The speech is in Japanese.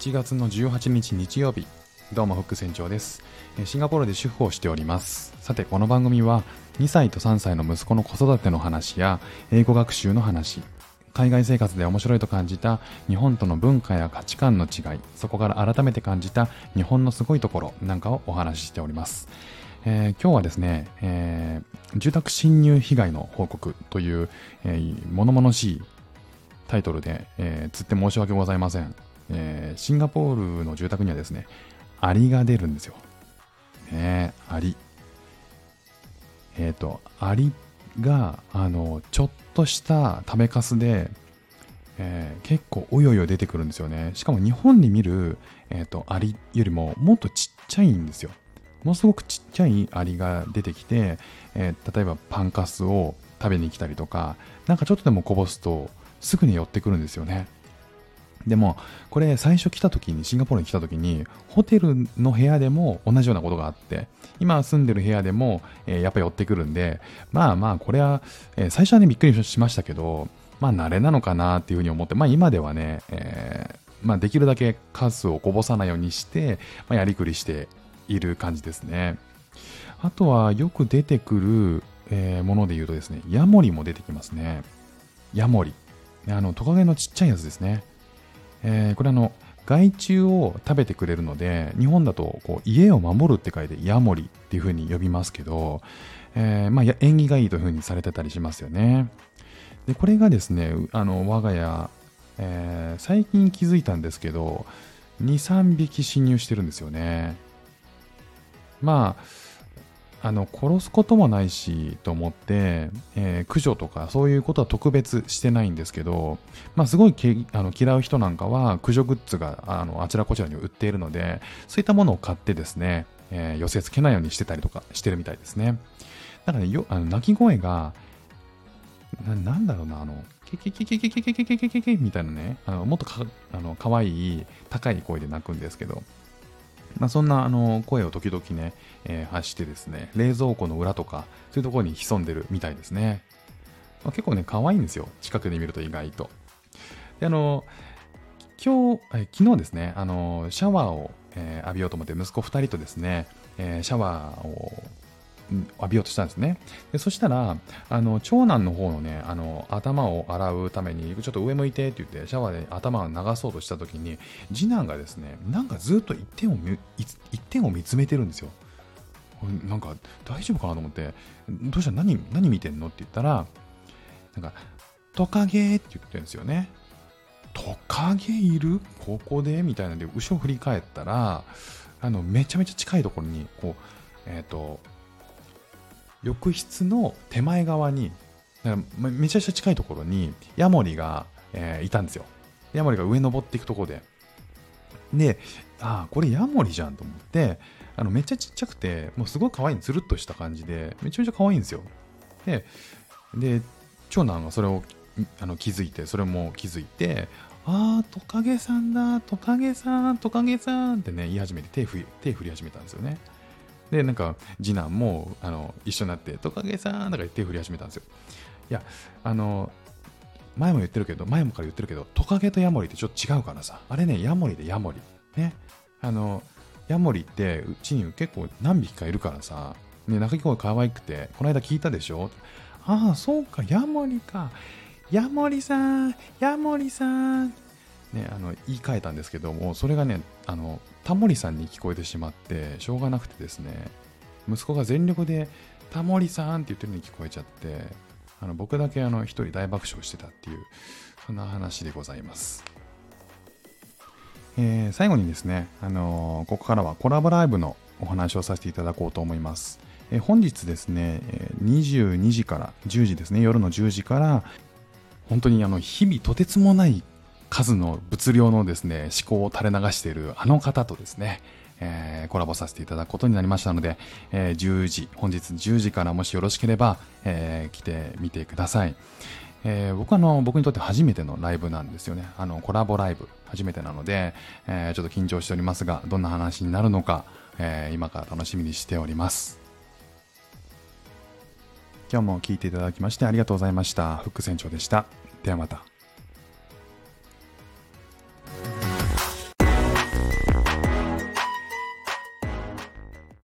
7月の18日日曜日。どうもフック船長です。シンガポールで主婦をしております。さてこの番組は2歳と3歳の息子の子育ての話や英語学習の話海外生活で面白いと感じた日本との文化や価値観の違いそこから改めて感じた日本のすごいところなんかをお話ししております。えー、今日はですね、えー、住宅侵入被害の報告という、えー、物々しいタイトルで、えー、つって申し訳ございません。えー、シンガポールの住宅にはですね、アリが出るんですよ。ねアリ。えっ、ー、と、アリが、あの、ちょっとした食べかすで、えー、結構およよ出てくるんですよね。しかも日本に見る、えっ、ー、と、アリよりももっとちっちゃいんですよ。ものすごくちっちゃいアリが出てきて、えー、例えばパンカスを食べに来たりとか、なんかちょっとでもこぼすとすぐに寄ってくるんですよね。でも、これ最初来た時に、シンガポールに来た時に、ホテルの部屋でも同じようなことがあって、今住んでる部屋でも、えー、やっぱ寄ってくるんで、まあまあ、これは、えー、最初はね、びっくりしましたけど、まあ、慣れなのかなっていうふうに思って、まあ今ではね、えー、まあできるだけ数をこぼさないようにして、まあ、やりくりしている感じですね。あとはよく出てくる、えー、もので言うとですね、ヤモリも出てきますね。ヤモリ。あの、トカゲのちっちゃいやつですね。えー、これあの、害虫を食べてくれるので、日本だとこう家を守るって書いてヤモリっていう風に呼びますけど、えー、まあ、縁起がいいという風にされてたりしますよね。で、これがですね、あの、我が家、えー、最近気づいたんですけど、2、3匹侵入してるんですよね。まあ、あの殺すこともないしと思って、えー、駆除とかそういうことは特別してないんですけど、まあ、すごいあの嫌う人なんかは駆除グッズがあのあちらこちらに売っているのでそういったものを買ってですね、えー、寄せ付けないようにしてたりとかしてるみたいですね。だからねよあの鳴き声がななんだろうなあのケケケケケケケケケケケケみたいなねあのもっとかあの可愛い高い声で鳴くんですけどまあ、そんなあの声を時々ね、えー、発してですね、冷蔵庫の裏とか、そういうところに潜んでるみたいですね。まあ、結構ね、可愛いんですよ。近くで見ると意外と。で、あの、今日、え昨日ですね、あの、シャワーを、えー、浴びようと思って、息子2人とですね、えー、シャワーを浴びようとしたんですね。でそしたら、あの長男の方のね、あの頭を洗うために、ちょっと上向いてって言って、シャワーで頭を流そうとしたときに、次男がですね、なんかずっと一点を一点を見つめてるんですよ。なんか大丈夫かなと思って、どうした？何何見てんの？って言ったら、なんか、トカゲって言ってるんですよね。トカゲいる？ここで？みたいなんで、後ろ振り返ったら、あの、めちゃめちゃ近いところに、こう、えっ、ー、と、浴室の手前側に、めちゃくちゃ近いところにヤモリが、えー、いたんですよ。ヤモリが上登っていくところで。で、ああ、これヤモリじゃんと思って、あのめっちゃちっちゃくて、もうすごい可愛いつるっとした感じで、めちゃめちゃ可愛いんですよ。で、で長男がそれをあの気づいて、それも気づいて、ああ、トカゲさんだ、トカゲさん、トカゲさんってね、言い始めて手振手振り始めたんですよね。で、なんか、次男も、あの、一緒になって、トカゲさんとか言って振り始めたんですよ。いや、あの、前も言ってるけど、前もから言ってるけど、トカゲとヤモリってちょっと違うからさ、あれね、ヤモリでヤモリ。ね。あの、ヤモリってうちに結構何匹かいるからさ、ね、鳴き声可愛くて、この間聞いたでしょああ、そうか、ヤモリか。ヤモリさん、ヤモリさん。ね、あの言い換えたんですけどもそれがねあのタモリさんに聞こえてしまってしょうがなくてですね息子が全力でタモリさんって言ってるように聞こえちゃってあの僕だけあの一人大爆笑してたっていうそんな話でございます、えー、最後にですね、あのー、ここからはコラボライブのお話をさせていただこうと思います、えー、本日ですね22時から10時ですね夜の10時から本当にあの日々とてつもない数の物量のですね、思考を垂れ流しているあの方とですね、えー、コラボさせていただくことになりましたので、えー、10時、本日10時からもしよろしければ、えー、来てみてください。えー、僕はあの僕にとって初めてのライブなんですよね。あのコラボライブ初めてなので、えー、ちょっと緊張しておりますが、どんな話になるのか、えー、今から楽しみにしております。今日も聞いていただきましてありがとうございました。フック船長でした。ではまた。